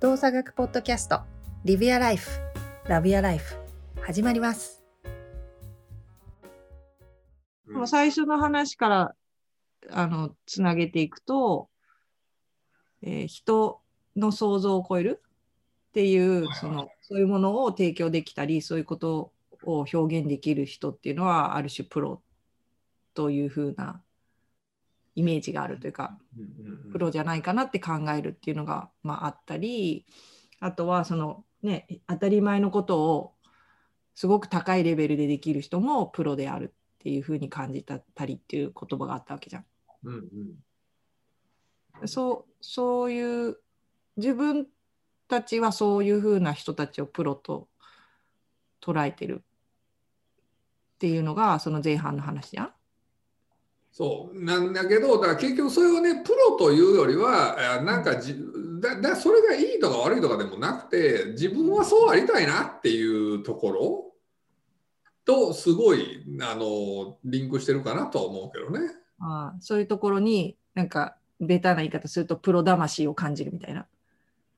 動作学ポッドキャストリビアライフラビアライフ始まります、もう最初の話からあのつなげていくと、えー人の想像を超える？っていうそのそういうものを提供できたりそういうことを表現できる人っていうのはある種プロというふうなイメージがあるというかプロじゃないかなって考えるっていうのが、まあ、あったりあとはそのね当たり前のことをすごく高いレベルでできる人もプロであるっていうふうに感じたりっていう言葉があったわけじゃん。うんうんそうそういう自分たちはそういうふうな人たちをプロと捉えてるっていうのがその前半の話じゃん。そうなんだけどだから結局それをねプロというよりはあなんかじだだそれがいいとか悪いとかでもなくて自分はそうありたいなっていうところとすごいあのリンクしてるかなとは思うけどね。ああそういうところになんかベタな言い方するとプロ魂を感じるみたいな。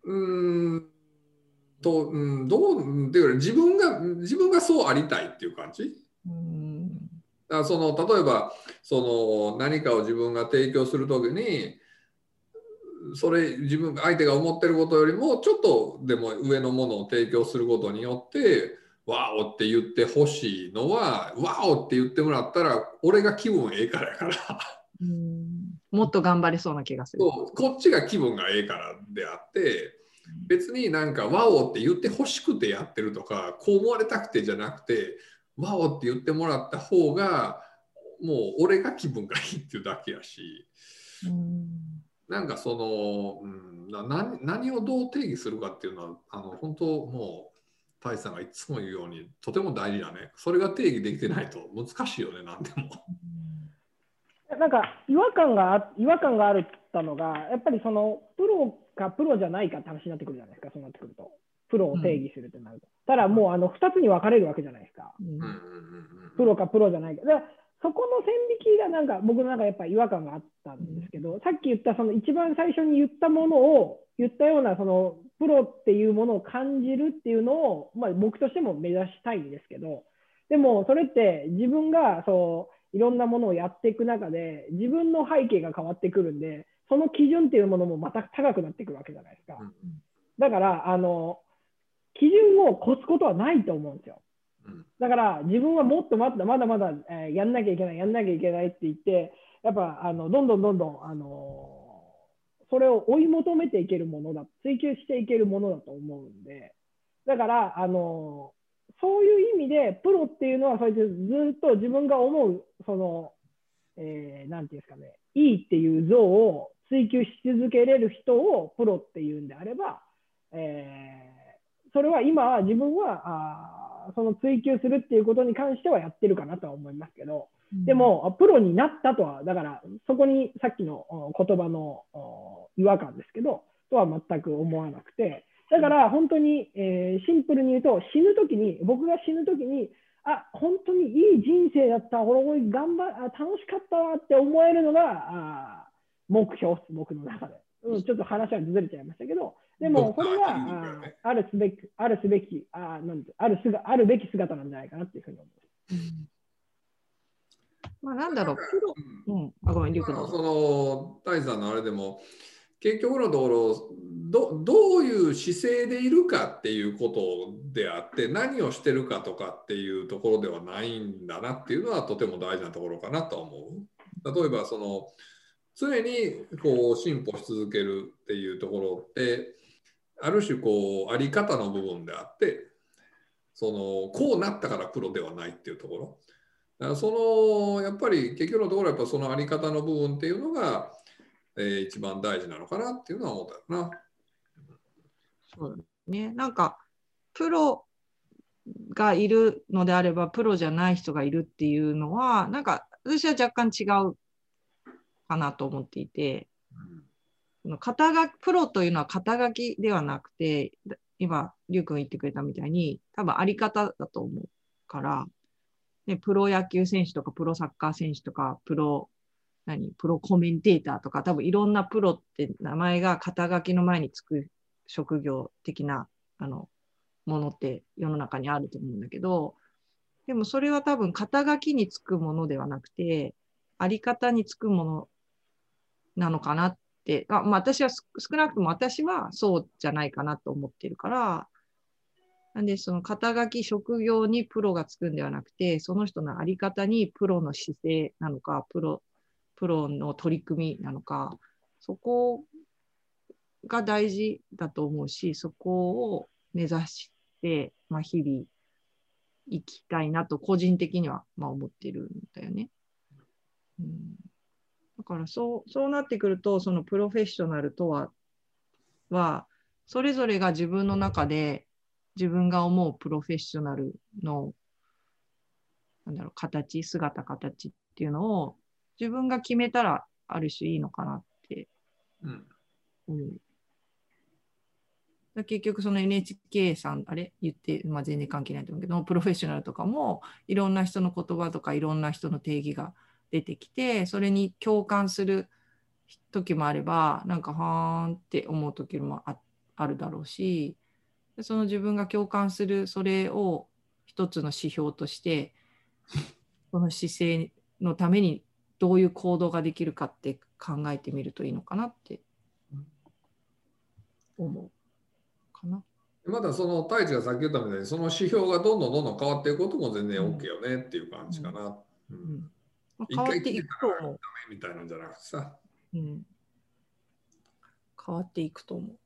うーんと、うん、どうっていうより自分が自分がそうありたいっていう感じ？うんだからその例えばその何かを自分が提供するときにそれ自分が相手が思ってることよりもちょっとでも上のものを提供することによって「ワオ!」って言ってほしいのは「ワオ!」って言ってもらったら俺が気分ええからやからうんもっと頑張れそうな気がする。そうこっちが気分がええからであって別になんか「ワオ!」って言ってほしくてやってるとかこう思われたくてじゃなくて「ワオ!」って言ってもらった方がもう俺が気分がいいっていうだけやしうんなんかその、うん、な何何をどう定義するかっていうのはあの本当もう大さんがいつも言うようにとても大事だねそれが定義できてないと難しいよね何でも。なんか違和感があ違和感があるったのが、やっぱりそのプロかプロじゃないかって話になってくるじゃないですか、そうなってくると。プロを定義するってなると。ただもうあの2つに分かれるわけじゃないですか。プロかプロじゃないか。だからそこの線引きがなんか僕の中でやっぱ違和感があったんですけど、さっき言ったその一番最初に言ったものを言ったようなそのプロっていうものを感じるっていうのを、まあ、僕としても目指したいんですけどでもそれって自分がそういろんなものをやっていく中で自分の背景が変わってくるんでその基準っていうものもまた高くなってくるわけじゃないですか。うんだからあの基準を越すことはないと思うんですよ。うん。だから自分はもっとまだまだまだ、えーやんなきゃいけない、やんなきゃいけないって言って、やっぱあのどんどんどんどん、あのそれを追い求めていけるものだ、追求していけるものだと思うんで、だから、あのそういう意味で、プロっていうのは、そうやってずっと自分が思う、その、えーなんていうんですかね、いいっていう像を追求し続けれる人をプロっていうんであれば、えーそれは今、自分はあーその追求するっていうことに関してはやってるかなとは思いますけど、で、も、あプロになったとは、だから、そこにさっきのお言葉のお違和感ですけど、とは全く思わなくて、だから本当に、えーシンプルに言うと、死ぬときに、僕が死ぬときに、あ本当にいい人生だった、頑張あ楽しかったわって思えるのがあー目標です、僕の中で。うん、ちょっと話はずれちゃいましたけど、でも、これは、あーあるすべき、あるすべき、あーなんてあるすがあるべき姿なんじゃないかなっていうふうに思います。うん。まあなんだろう、うん。うん、あごめん、リュその大さんのあれでも結局のところどどういう姿勢でいるかっていうことであって何をしてるかとかっていうところではないんだなっていうのはとても大事なところかなと思う。例えばその常にこう進歩し続けるっていうところってある種こうあり方の部分であってそのこうなったからプロではないっていうところ。だからそのやっぱり結局のところやっぱそのあり方の部分っていうのが、えー一番大事なのかなっていうのは思ったよな。そうね。なんか、プロがいるのであれば、プロじゃない人がいるっていうのは、なんか、私は若干違うかなと思っていて、その肩書きプロというのは肩書きではなくて、今、りゅうくん言ってくれたみたいに、多分あり方だと思うから、ね、プロ野球選手とか、プロサッカー選手とか、プロ、何、プロコメンテーターとか、多分いろんなプロって名前が肩書きの前につく職業的なあのものって世の中にあると思うんだけど、でもそれは多分肩書きにつくものではなくて、あり方につくものなのかなって、あまあ、私は少なくとも私はそうじゃないかなと思ってるから、なんでその肩書き、職業にプロがつくんではなくて、その人のあり方にプロの姿勢なのか、プロプロの取り組みなのか、そこが大事だと思うし、そこを目指して、まあ、日々生きたいなと個人的にはまあ思ってるんだよね。うん、だからそうそうなってくると、そのプロフェッショナルとは、はそれぞれが自分の中で自分が思うプロフェッショナルのなんだろう形、姿、形っていうのを自分が決めたらある種いいのかなってうん思う。だ結局その NHK さんあれ？言って、まあ、全然関係ないと思うけどプロフェッショナルとかもいろんな人の言葉とかいろんな人の定義が出てきてそれに共感する時もあればなんかはーんって思う時もああるだろうしでその自分が共感するそれを一つの指標としてその姿勢のためにどういう行動ができるかって考えてみるといいのかなって思うかな。まだその太一がさっき言ったみたいにその指標がどんどんどんどん変わっていくことも全然 OK よねっていう感じかな。うんうん変わっていくと思みたいなんじゃなくてさ。う、うん。変わっていくと思う。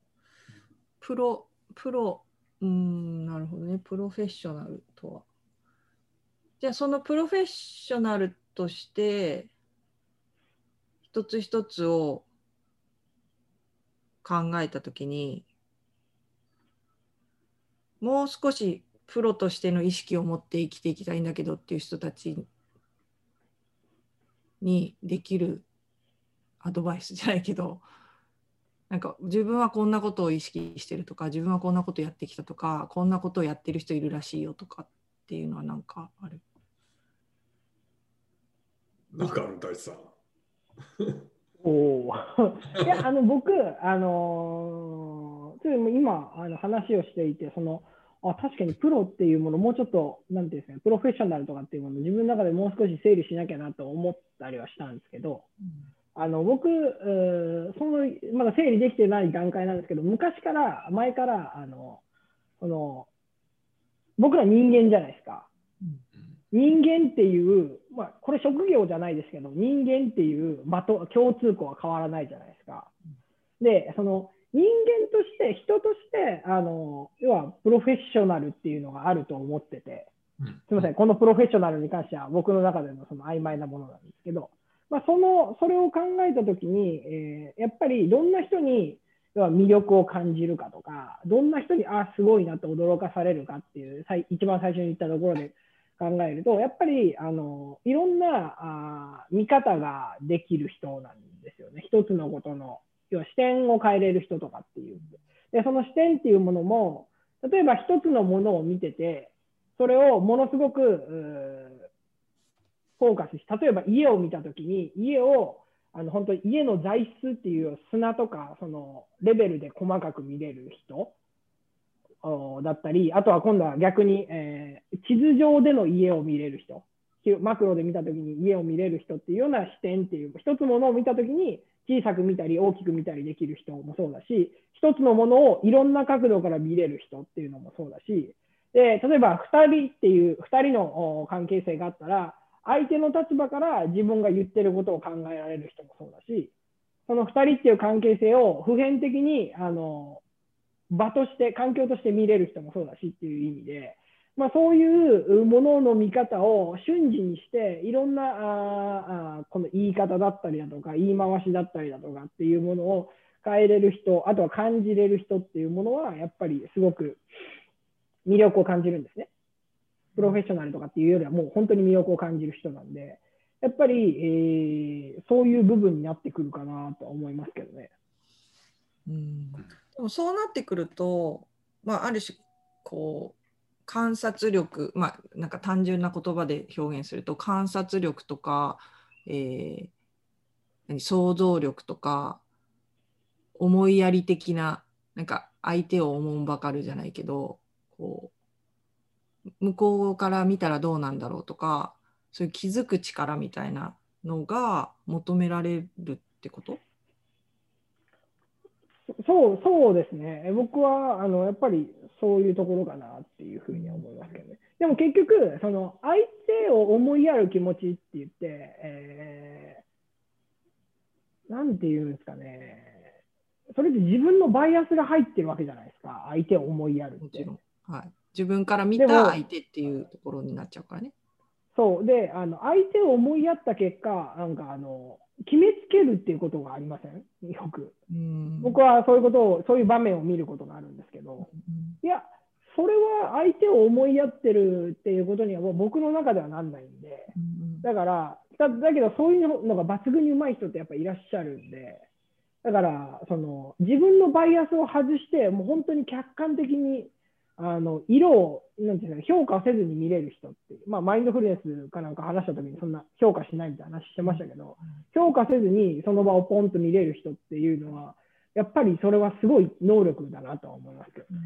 プロ、プロ、うーん、なるほどね。プロフェッショナルとは。じゃあそのプロフェッショナルとして一つ一つを考えたときにもう少しプロとしての意識を持って生きていきたいんだけどっていう人たちにできるアドバイスじゃないけどなんか自分はこんなことを意識してるとか自分はこんなことやってきたとかこんなことをやってる人いるらしいよとかっていうのはなんかある。なんかある太一さん。おお。いや、あの、僕、あのー今、あの話をしていて、その、あ、確かにプロっていうもの、もうちょっと、なんていうんですかね、プロフェッショナルとかっていうもの、自分の中でもう少し整理しなきゃなと思ったりはしたんですけど、あの僕、そのまだ整理できてない段階なんですけど、昔から、前から、あのその僕ら人間じゃないですか。人間っていう、まあ、これ職業じゃないですけど、人間っていう的、共通項は変わらないじゃないですか。で、その人間として、人として、あの要はプロフェッショナルっていうのがあると思ってて、うん。すみません、このプロフェッショナルに関しては僕の中でのその曖昧なものなんですけど、まあ、そのそれを考えたときに、えーやっぱりどんな人に要は魅力を感じるかとか、どんな人に、あ、すごいなと驚かされるかっていう、一番最初に言ったところで考えると、やっぱりあのいろんなあー見方ができる人なんですよね。一つのことの、要は視点を変えれる人とかっていう。で、その視点っていうものも、例えば一つのものを見てて、それをものすごくフォーカスし、例えば家を見たときに、家をあの本当に家の材質っていう砂とかそのレベルで細かく見れる人だったり、あとは今度は逆に、えー地図上での家を見れる人、マクロで見たときに家を見れる人っていうような視点っていう、一つものを見たときに小さく見たり大きく見たりできる人もそうだし、一つのものをいろんな角度から見れる人っていうのもそうだし、で例えば2人っていう2人の関係性があったら、相手の立場から自分が言ってることを考えられる人もそうだし、その2人っていう関係性を普遍的にあの場として、環境として見れる人もそうだしっていう意味で、まあ、そういうものの見方を瞬時にして、いろんなああこの言い方だったりだとか、言い回しだったりだとかっていうものを変えれる人、あとは感じれる人っていうものは、やっぱりすごく魅力を感じるんですね。プロフェッショナルとかっていうよりは、もう本当に魅力を感じる人なんで、やっぱり、えーそういう部分になってくるかなと思いますけどね。うん、でもそうなってくると、まあ、ある種こう観察力、まあ、なんか単純な言葉で表現すると観察力とか、えー何想像力とか思いやり的ななんか相手をおもんばかるじゃないけどこう向こうから見たらどうなんだろうとかそういう気づく力みたいなのが求められるってこと？そうそうですね、僕はあのやっぱりそういうところかなっていうふうには思いますけどね。でも結局、その相手を思いやる気持ちって言って、えー、なんていうんですかね、それって自分のバイアスが入ってるわけじゃないですか、相手を思いやるって。もちろん、はい。自分から見た相手っていうところになっちゃうからね。そうであの相手を思いやった結果、なんかあの決めつけるっていうことがありません？よく。うん。僕はそういうことを、そういう場面を見ることがあるんですけど、いや、それは相手を思いやってるっていうことにはもう僕の中ではなんないんで、うんだから、だだけどそういうのが抜群にうまい人ってやっぱいらっしゃるんで、だからその自分のバイアスを外して、もう本当に客観的にあの色をなんていうの評価せずに見れる人ってまあ、マインドフルネスかなんか話したときにそんな評価しないみたいな話してましたけど、評価せずにその場をポンと見れる人っていうのは、やっぱりそれはすごい能力だなとは思いますけどね。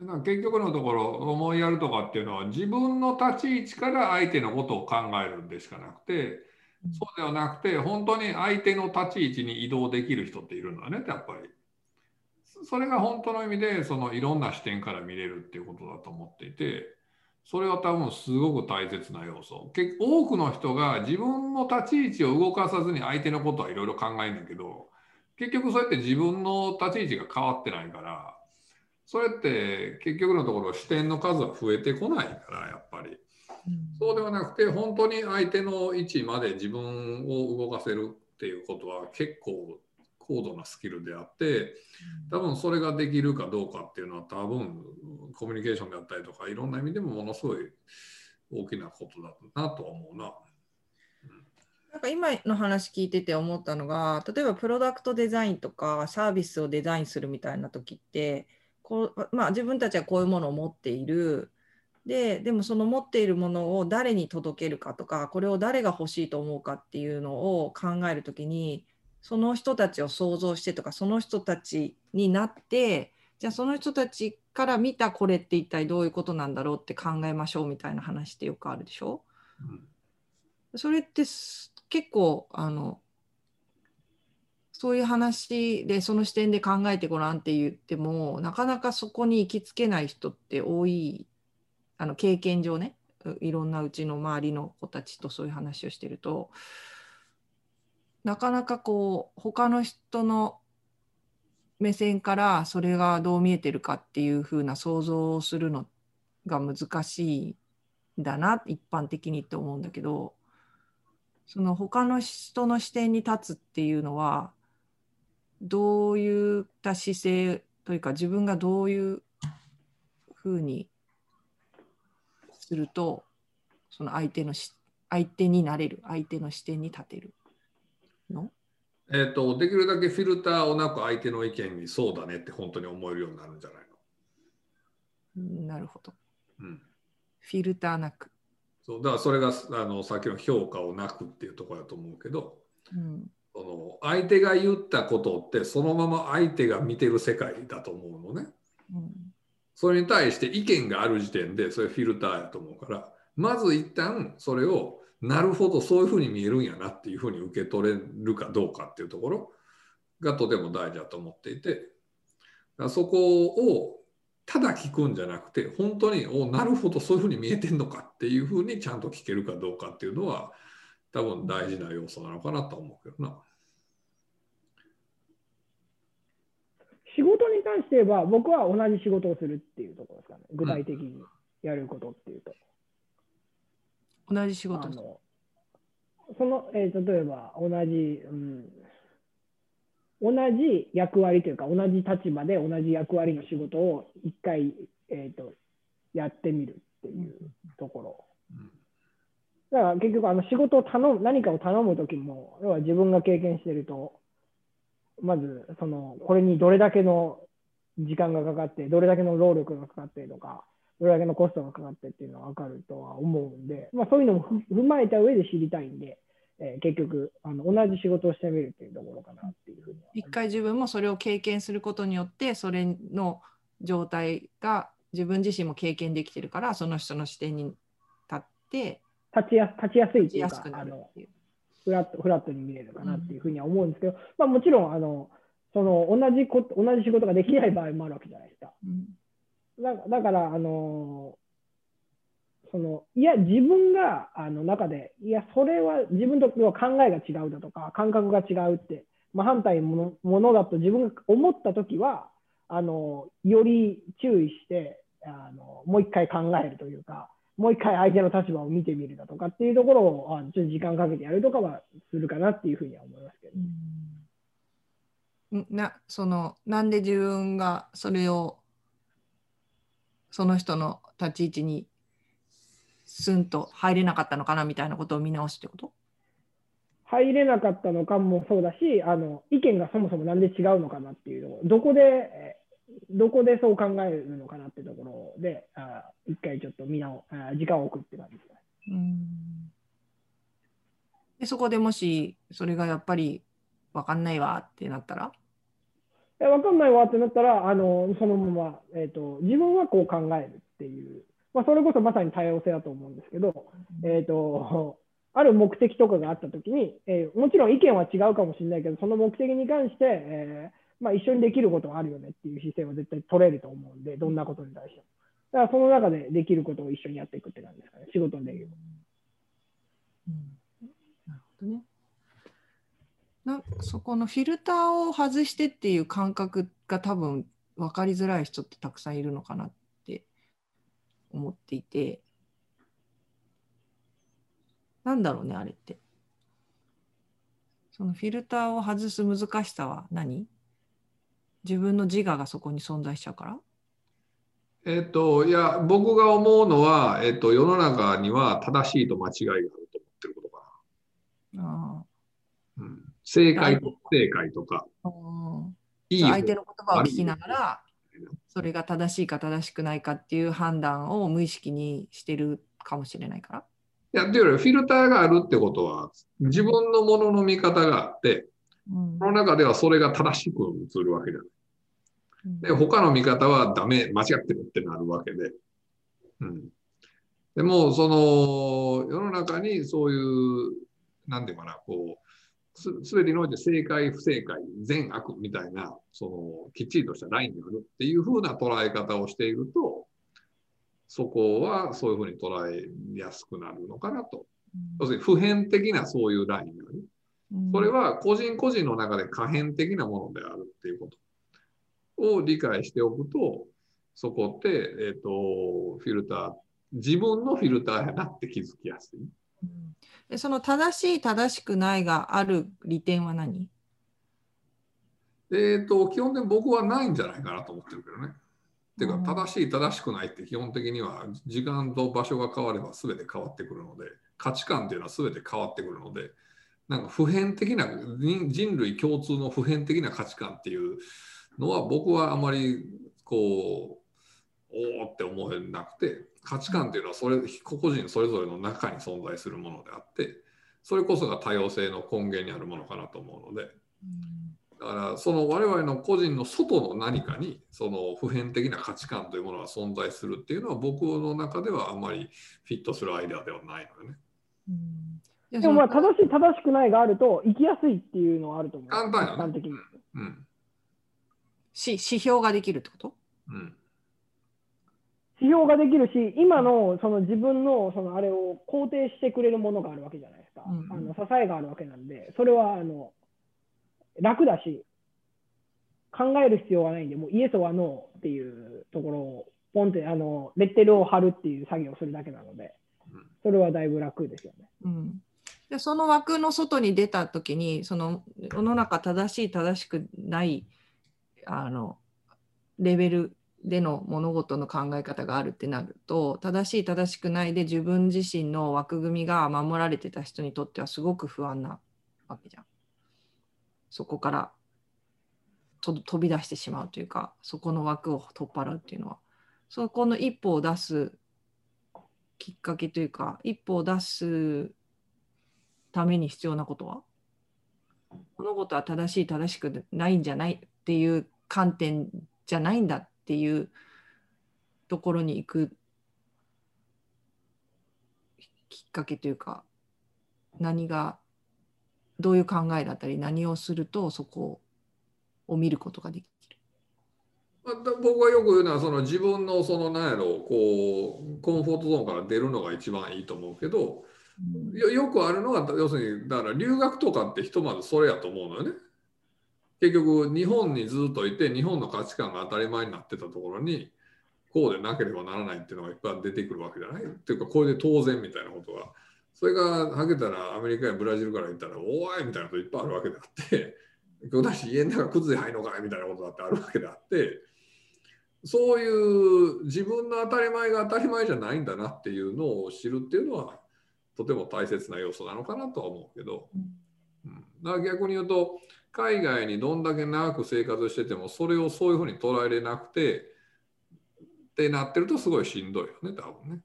だから結局のところ思いやるとかっていうのは自分の立ち位置から相手のことを考えるんでしかなくてそうではなくて本当に相手の立ち位置に移動できる人っているんだねやっぱり。それが本当の意味でそのいろんな視点から見れるっていうことだと思っていてそれは多分すごく大切な要素。結多くの人が自分の立ち位置を動かさずに相手のことはいろいろ考えるんだけど結局そうやって自分の立ち位置が変わってないからそれって結局のところ視点の数は増えてこないからやっぱりそうではなくて本当に相手の位置まで自分を動かせるっていうことは結構高度なスキルであって多分それができるかどうかっていうのは多分コミュニケーションであったりとかいろんな意味でもものすごい大きなことだなと思うな。なんか今の話聞いてて思ったのが例えばプロダクトデザインとかサービスをデザインするみたいな時ってこう、まあ、自分たちはこういうものを持っているででもその持っているものを誰に届けるかとかこれを誰が欲しいと思うかっていうのを考える時にその人たちを想像してとかその人たちになってじゃあその人たちから見たこれって一体どういうことなんだろうって考えましょうみたいな話ってよくあるでしょ？うん。それってす結構あのそういう話でその視点で考えてごらんって言ってもなかなかそこに行きつけない人って多いあの経験上ねういろんなうちの周りの子たちとそういう話をしてるとなかなかこう他の人の目線からそれがどう見えてるかっていう風な想像をするのが難しいんだな一般的にって思うんだけどその他の人の視点に立つっていうのはどういった姿勢というか自分がどういうふうにするとその相手のし相手になれる相手の視点に立てる。の？えー、とできるだけフィルターをなく相手の意見にそうだねって本当に思えるようになるんじゃないうんなるほど。の、うん、フィルターなく、そうだからそれがあのさっきの評価をなくっていうところだと思うけどうん。その相手が言ったことってそのまま相手が見てる世界だと思うのね。うん。それに対して意見がある時点でそれフィルターやと思うからまず一旦それをなるほどそういうふうに見えるんやなっていうふうに受け取れるかどうかっていうところがとても大事だと思っていてそこをただ聞くんじゃなくて本当におなるほどそういうふうに見えてんのかっていうふうにちゃんと聞けるかどうかっていうのは多分大事な要素なのかなと思うけどな。仕事に関して言えば、僕は同じ仕事をするっていうところですかね、具体的にやることっていうと。同じ仕事あのその、えー例えば同じ、うん、同じ役割というか、同じ立場で同じ役割の仕事を一回、えー、とやってみるっていうところ。うんだから結局あの仕事を頼む何かを頼む時も要は自分が経験してるとまずそのこれにどれだけの時間がかかってどれだけの労力がかかってとかどれだけのコストがかかってっていうのが分かるとは思うんで、まあ、そういうのもふ踏まえた上で知りたいんでえー結局あの同じ仕事をしてみるっていうところかなっていうふうに一回自分もそれを経験することによってそれの状態が自分自身も経験できてるからその人の視点に立って立ちや立ちやすいっていうか。フラットフラットに見れるかなっていうふうには思うんですけど、まあ、もちろんあのその同じこと同じ仕事ができない場合もあるわけじゃないですか。うんだだから、あのそのいや、自分があの中で、いや、それは自分との考えが違うだとか、感覚が違うって、真反対ものものだと自分が思ったときはあの、より注意してあの、もう一回考えるというか、もう一回相手の立場を見てみるだとかっていうところを、あちょっと時間かけてやるとかはするかなっていうふうには思いますけど。うんなそのなんで自分がそれをその人の立ち位置にスンと入れなかったのかなみたいなことを見直すってこと？入れなかったのかもそうだし、あの意見がそもそもなんで違うのかなっていうところ、どこで、えーどこでそう考えるのかなってところで、あー一回ちょっと見直あー時間を置くって感じですね。うん。でそこでもしそれがやっぱり分かんないわってなったら？え分かんないわってなったら、あのそのまま、えーと、自分はこう考えるっていう、まあ、それこそまさに多様性だと思うんですけど、えーと、ある目的とかがあったときに、えーもちろん意見は違うかもしれないけど、その目的に関して、えーまあ、一緒にできることはあるよねっていう姿勢は絶対取れると思うんで、どんなことに対しても。だからその中でできることを一緒にやっていくって感じですかね、仕事のできること。なるほどね。なそこのフィルターを外してっていう感覚が多分分かりづらい人ってたくさんいるのかなって思っていて。なんだろうねあれって。そのフィルターを外す難しさは何？自分の自我がそこに存在しちゃうから？えっと、いや、僕が思うのは、えっと、世の中には正しいと間違いがあると思ってることかあな。うん、正解と不正解とか、いい相手の言葉を聞きなが悪らそれが正しいか正しくないかっていう判断を無意識にしてるかもしれないから。いや、というよりフィルターがあるってことは、自分のものの見方があって、うんその中ではそれが正しく映るわけじゃない。で、他の見方はダメ、間違ってるってなるわけで。うん。でも、その、世の中にそういう、なんていうかな、こう、すすべてにおいて正解、不正解、善悪みたいな、その、きっちりとしたラインがあるっていうふうな捉え方をしていると、そこはそういうふうに捉えやすくなるのかなと。要するに普遍的なそういうラインがある。うんそれは個人個人の中で可変的なものであるっていうことを理解しておくと、そこって、えっ、と、フィルター、自分のフィルターやなって気づきやすい。その正しい正しくないがある利点は何？えっ、と、基本的に僕はないんじゃないかなと思ってるけどね。っていううんか、正しい正しくないって基本的には時間と場所が変われば全て変わってくるので、価値観っていうのは全て変わってくるので、なんか普遍的な、人人類共通の普遍的な価値観っていうのは僕はあまりこう、おおって思えなくて、価値観っていうのはそれ個々人それぞれの中に存在するものであって、それこそが多様性の根源にあるものかなと思うので、だからその我々の個人の外の何かにその普遍的な価値観というものが存在するっていうのは僕の中ではあんまりフィットするアイデアではないのよね。うんででもまあ正しい正しくないがあると生きやすいっていうのはあると思う。簡単よね的に。うん。し指標ができるってこと？うん。指標ができるし、今のその自分のそのあれを肯定してくれるものがあるわけじゃないですか。うんあの支えがあるわけなんで、それはあの楽だし、考える必要はないんで、もうイエスはノーっていうところをポンってあのレッテルを貼るっていう作業をするだけなのでうん、それはだいぶ楽ですよね。うん、でその枠の外に出た時にその世の中正しい正しくないあのレベルでの物事の考え方があるってなると正しい正しくないで自分自身の枠組みが守られてた人にとってはすごく不安なわけじゃん。そこからと飛び出してしまうというかそこの枠を取っ払うっていうのはそこの一歩を出すきっかけというか一歩を出すために必要なことは物事は正しい正しくないんじゃないっていう観点じゃないんだっていうところに行くきっかけというか何がどういう考えだったり何をするとそこを見ることができる。僕がよく言うのはその自分のその何やろこうコンフォートゾーンから出るのが一番いいと思うけどよよくあるのが要するにだから留学とかってひとまずそれやと思うのよね。結局日本にずっといて日本の価値観が当たり前になってたところにこうでなければならないっていうのがいっぱい出てくるわけじゃない？っていうかこれで当然みたいなことがそれがはけたらアメリカやブラジルから言ったらおいみたいなこといっぱいあるわけであって今日だし家の中靴で入るのかいみたいなことだってあるわけであってそういう自分の当たり前が当たり前じゃないんだなっていうのを知るっていうのはとても大切な要素なのかなとは思うけど、だから逆に言うと海外にどんだけ長く生活しててもそれをそういうふうに捉えれなくてってなってるとすごいしんどいよね多分ね。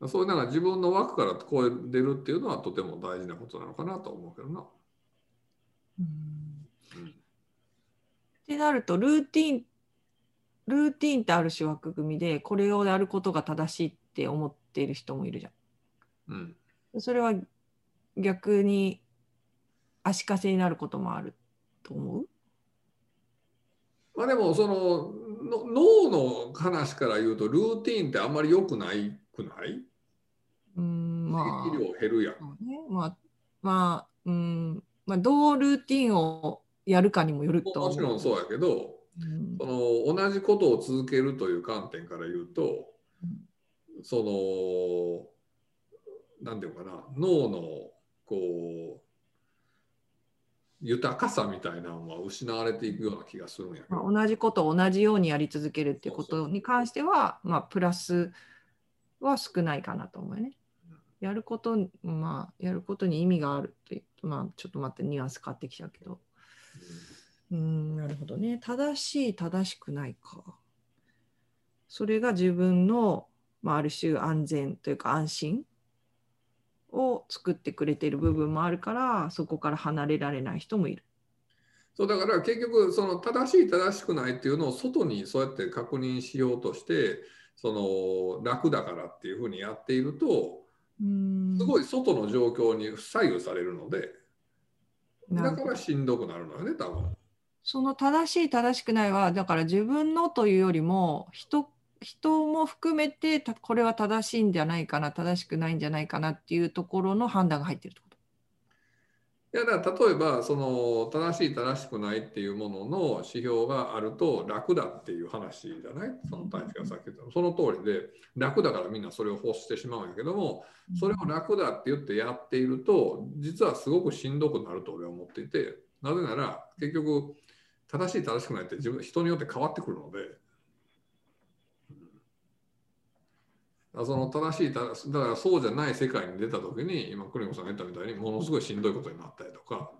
うん、そういうなんか自分の枠からこう出るっていうのはとても大事なことなのかなと思うけどな。うんってなるとルーティンルーティンってある種枠組みでこれをやることが正しいって思っている人もいるじゃん。うん、それは逆に足かせになることもあると思う？まあでもそのの脳の話から言うとルーティンってあんまり良くないくない？うんまあ。減るやん。ね。まあまあうん。まあどうルーティンをやるかにもよるともちろんそうやけどうん。その同じことを続けるという観点から言うとその何て言うかな。脳のこう豊かさみたいなのは失われていくような気がするんやけど、まあ、同じことを同じようにやり続けるっていうことに関しては、まあ、プラスは少ないかなと思うよね。やること、まあ、やることに意味があるって、まあ、ちょっと待って、ニュアンス変わってきちゃうけど。うん、なるほどね。正しい、正しくないか。それが自分の、まあ、ある種安全というか安心を作ってくれている部分もあるから、そこから離れられない人もいる。そうだから結局その正しい正しくないっていうのを外にそうやって確認しようとしてその楽だからっていうふうにやっているとうんすごい外の状況に左右されるのでだからしんどくなるのよね多分。その正しい正しくないはだから自分のというよりも人人も含めてたこれは正しいんじゃないかな正しくないんじゃないかなっていうところの判断が入ってるってこと？いやだから例えばその正しい正しくないっていうものの指標があると楽だっていう話じゃない？その太一がさっき言ったその通りで楽だからみんなそれを欲してしまうんやけどもそれを楽だって言ってやっていると実はすごくしんどくなると俺は思っていてなぜなら結局正しい正しくないって自分人によって変わってくるので。だからその正しいだからそうじゃない世界に出た時に今クリコさんが言ったみたいにものすごいしんどいことになったりとか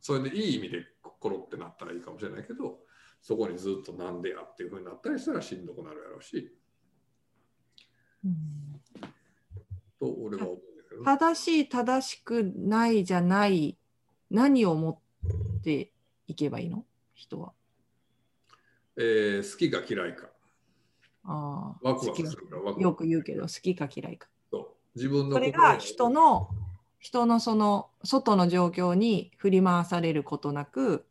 それでいい意味で心ってなったらいいかもしれないけどそこにずっとなんでやっていうふうになったりしたらしんどくなるやろうし。と俺は思うんだけど。正しい正しくないじゃない何を持っていけばいいの？人は。えー好きか嫌いかああワクワクするかワクワクよく言うけど好きか嫌いか。そう自分のそれが人の人のその外の状況に振り回されることなく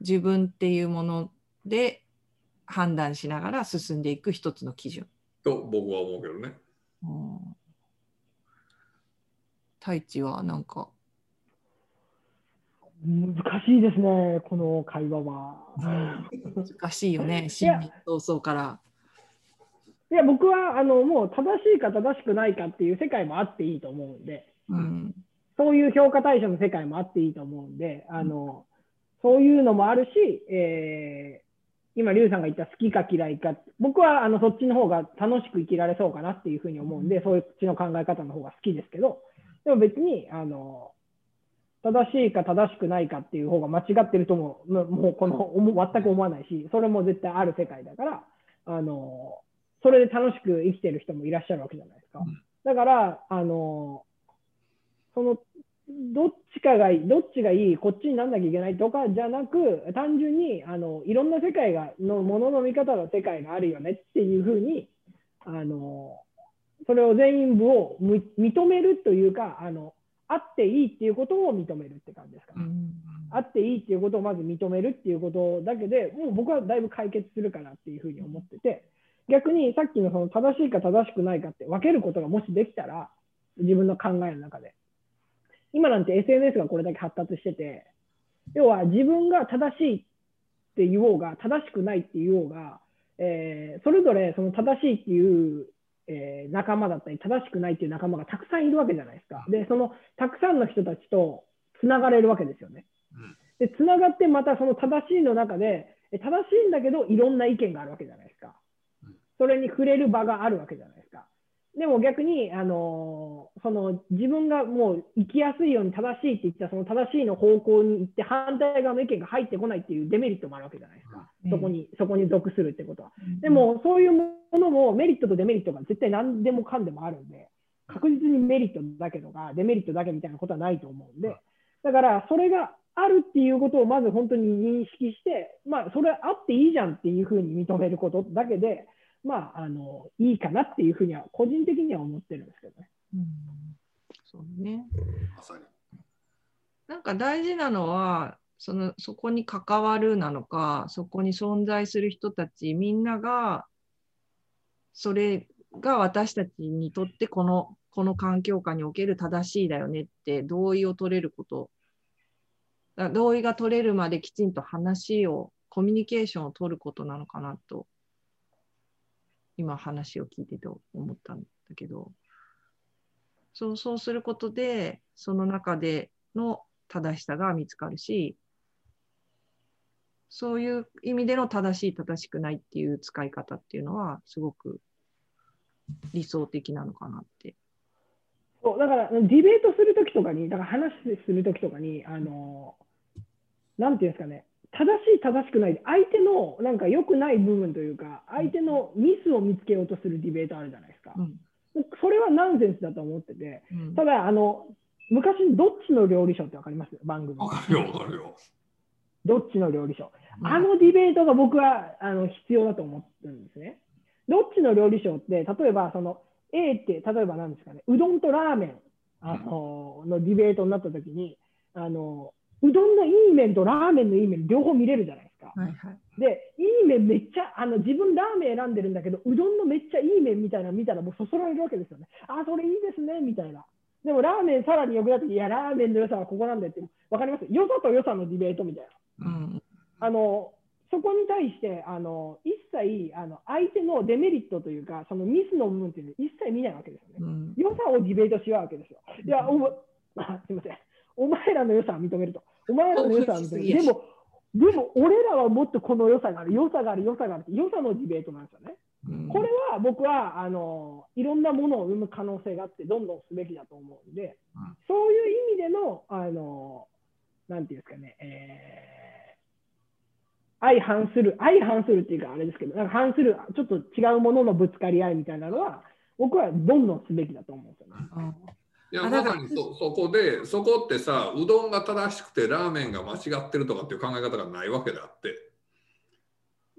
自分っていうもので判断しながら進んでいく一つの基準。と僕は思うけどねうん太一はなんか難しいですね、この会話は。難しいよね新年早々から。いや、僕はあのもう正しいか正しくないかっていう世界もあっていいと思うんで、うん。そういう評価対象の世界もあっていいと思うんで、あのそういうのもあるし、えー今、リュウさんが言った好きか嫌いか、僕はあのそっちの方が楽しく生きられそうかなっていうふうに思うんで、そういうっちの考え方の方が好きですけど、でも別にあの正しいか正しくないかっていう方が間違ってるとも、ももうこの思全く思わないし、それも絶対ある世界だから、あのそれで楽しく生きてる人もいらっしゃるわけじゃないですか。だから、あのそのどっちかがいい、どっちがいい、こっちになんなきゃいけないとかじゃなく、単純にあのいろんな世界がのものの見方の世界があるよねっていうふうに、あのそれを全員部をむ認めるというかあの、あっていいっていうことを認めるって感じですかね。あっていいっていうことをまず認めるっていうことだけでもう僕はだいぶ解決するかなっていうふうに思ってて逆にさっきのその正しいか正しくないかって分けることがもしできたら自分の考えの中で。今なんて SNS がこれだけ発達してて要は自分が正しいって言おうが正しくないって言おうが、えーそれぞれその正しいっていう、えー仲間だったり正しくないっていう仲間がたくさんいるわけじゃないですか。でそのたくさんの人たちとつながれるわけですよね。で、つながってまたその正しいの中で、え正しいんだけど、いろんな意見があるわけじゃないですか。うん。それに触れる場があるわけじゃないですか。でも逆に、あのーその自分がもう生きやすいように正しいって言ったら、その正しいの方向に行って、反対側の意見が入ってこないっていうデメリットもあるわけじゃないですか。うんそこに、そこに属するってことは。でも、そういうものもメリットとデメリットが絶対何でもかんでもあるんで、確実にメリットだけとか、デメリットだけみたいなことはないと思うんで、だからそれがあるっていうことをまず本当に認識して、まあ、それあっていいじゃんっていうふうに認めることだけで、まあ、あのいいかなっていうふうには、個人的には思ってるんですけどね。うんそうね。まさに。なんか大事なのはそのそこに関わるなのかそこに存在する人たちみんながそれが私たちにとってこのこの環境下における正しいだよねって同意を取れること同意が取れるまできちんと話をコミュニケーションを取ることなのかなと今話を聞いてて思ったんだけどそうそうすることでその中での正しさが見つかるしそういう意味での正しい正しくないっていう使い方っていうのはすごく理想的なのかなって。そうだから、ディベートするときとかに、だから話するときとかに、あのなんていうんですかね、正しい、正しくないで、相手のなんか良くない部分というか、相手のミスを見つけようとするディベートあるじゃないですか。うんそれはナンセンスだと思ってて、うんただ、あの昔、どっちの料理賞ってわかります？番組。わかるよ、わかるよ。どっちの料理賞。あのディベートが僕はあの必要だと思ってるんですね。どっちの料理賞って、例えばその A って、例えば何ですかね、うどんとラーメンあののディベートになったときにあの、うどんのいい面とラーメンのいい面、両方見れるじゃないですか。はいはいで、いい面めっちゃ、あの自分ラーメン選んでるんだけど、うどんのめっちゃいい面みたいなの見たらもうそそられるわけですよね。あ、それいいですね、みたいな。でもラーメンさらに良くなって、いや、ラーメンの良さはここなんだよって、わかります？良さと良さのディベートみたいな。うんあのそこに対してあの一切あの相手のデメリットというか、そのミスの部分っていうのを一切見ないわけですよね。うん良さをディベートしようわけですよ。いや、お すみません。お前らの良さは認めると。お前らの良さは。でも、でも俺らはもっとこの良さがある、良さがある、良さがあるって、良さのディベートなんですよね。うんこれは僕はあのいろんなものを生む可能性があって、どんどんすべきだと思うんで、うんそういう意味での、あのなんていうんですかね、えー相反する、相反するっていうか、あれですけど、なんか反する、ちょっと違うもののぶつかり合いみたいなのは、僕はどんどんすべきだと思うんですよね。あいやまさにそそこでそこってさうどんが正しくてラーメンが間違ってるとかっていう考え方がないわけであって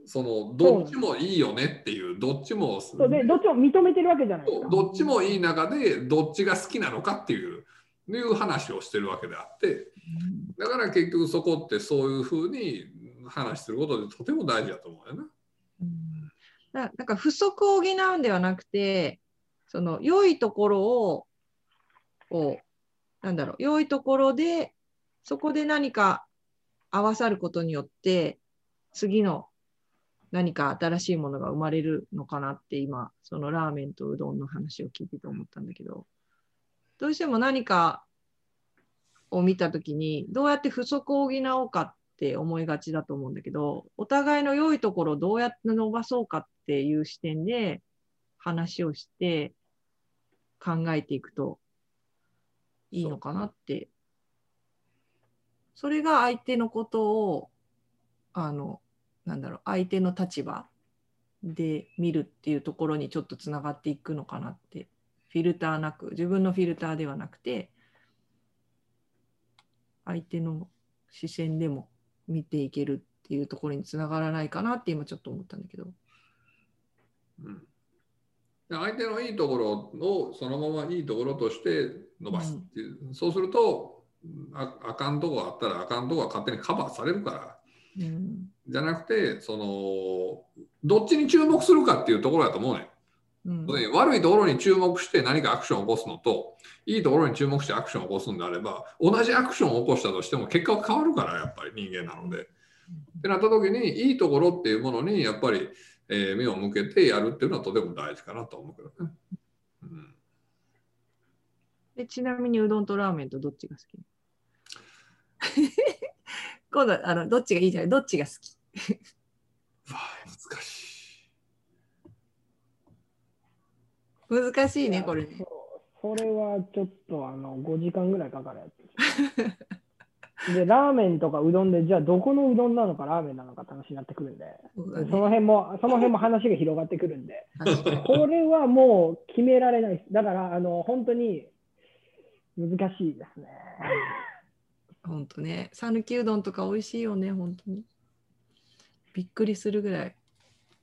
そのどっちもいいよねっていうどっちもそうで、どっちも認めてるわけじゃないですか。どっちもいい中でどっちが好きなのかっていういう話をしてるわけであってだから結局そこってそういうふうに話することでとても大事だと思うよな。うんだなんか不足を補うんではなくてその良いところをこうなんだろう良いところでそこで何か合わさることによって次の何か新しいものが生まれるのかなって今そのラーメンとうどんの話を聞いてて思ったんだけどどうしても何かを見た時にどうやって不足を補おうかって思いがちだと思うんだけどお互いの良いところをどうやって伸ばそうかっていう視点で話をして考えていくといいのか。なって。それが相手のことをあのなんだろう相手の立場で見るっていうところにちょっとつながっていくのかなって。フィルターなく自分のフィルターではなくて相手の視線でも見ていけるっていうところにつながらないかなって今ちょっと思ったんだけど。うん、で相手のいいところをそのままいいところとして伸ばすっていう、そうするとああかんとこあったらあかんとこは勝手にカバーされるからうんじゃなくてそのどっちに注目するかっていうところだと思うねん。うん悪いところに注目して何かアクションを起こすのといいところに注目してアクションを起こすんであれば同じアクションを起こしたとしても結果は変わるからやっぱり人間なので。ってなった時にいいところっていうものにやっぱり、えー目を向けてやるっていうのはとても大事かなと思うけどね。うん、でちなみにうどんとラーメンとどっちが好き？今度あのどっちがいいじゃない？どっちが好き？わあ難しい。難しいねこれ。ねそうそれはちょっとあの5時間ぐらいかかるやつ。で、ラーメンとかうどんで、じゃあどこのうどんなのかラーメンなのかって話になってくるんで、そね。その辺も、その辺も話が広がってくるんで、これはもう決められないです。だから、あの、本当に難しいですね。本当ね。讃岐うどんとか美味しいよね本当に。びっくりするぐらい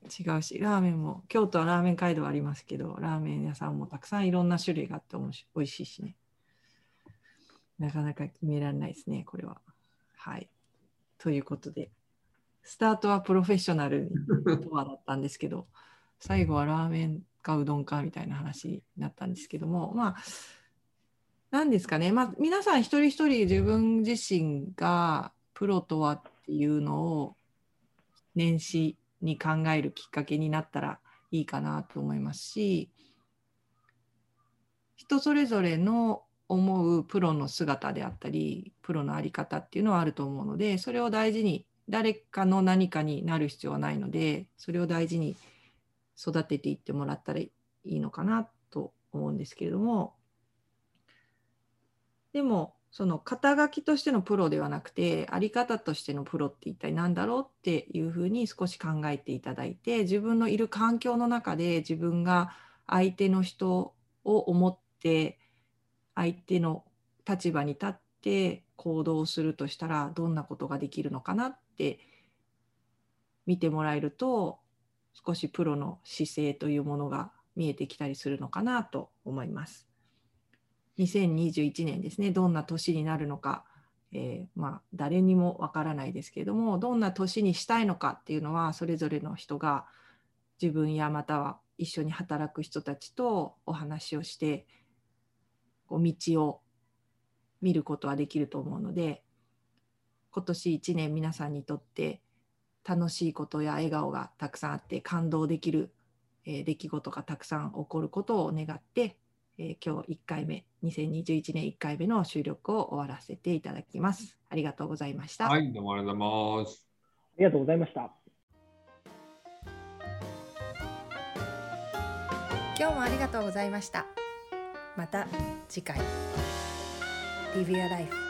違うし。ラーメンも。京都はラーメン街道ありますけどラーメン屋さんもたくさんいろんな種類があっておもし美味しいしね。なかなか決められないですねこれは。はい。ということでスタートはプロフェッショナルとはだったんですけど最後はラーメンかうどんかみたいな話になったんですけどもまあ何ですかね、まあ、皆さん一人一人自分自身がプロとはっていうのを年始に考えるきっかけになったらいいかなと思いますし人それぞれの思うプロの姿であったりプロの在り方っていうのはあると思うのでそれを大事に誰かの何かになる必要はないのでそれを大事に育てていってもらったらいいのかなと思うんですけれどもでもその肩書きとしてのプロではなくてあり方としてのプロって一体何だろうっていうふうに少し考えていただいて自分のいる環境の中で自分が相手の人を思って相手の立場に立って行動するとしたらどんなことができるのかなって見てもらえると少しプロの姿勢というものが見えてきたりするのかなと思います。2021年ですね。どんな年になるのか、えーまあ、誰にもわからないですけれどもどんな年にしたいのかっていうのはそれぞれの人が自分やまたは一緒に働く人たちとお話をしてこう道を見ることはできると思うので今年1年皆さんにとって楽しいことや笑顔がたくさんあって感動できる、えー出来事がたくさん起こることを願ってえー今日1回目、2021年1回目の収録を終わらせていただきます。ありがとうございました。はい、どうもありがとうございます。ありがとうございました。今日もありがとうございましたまた次回 Live Your Life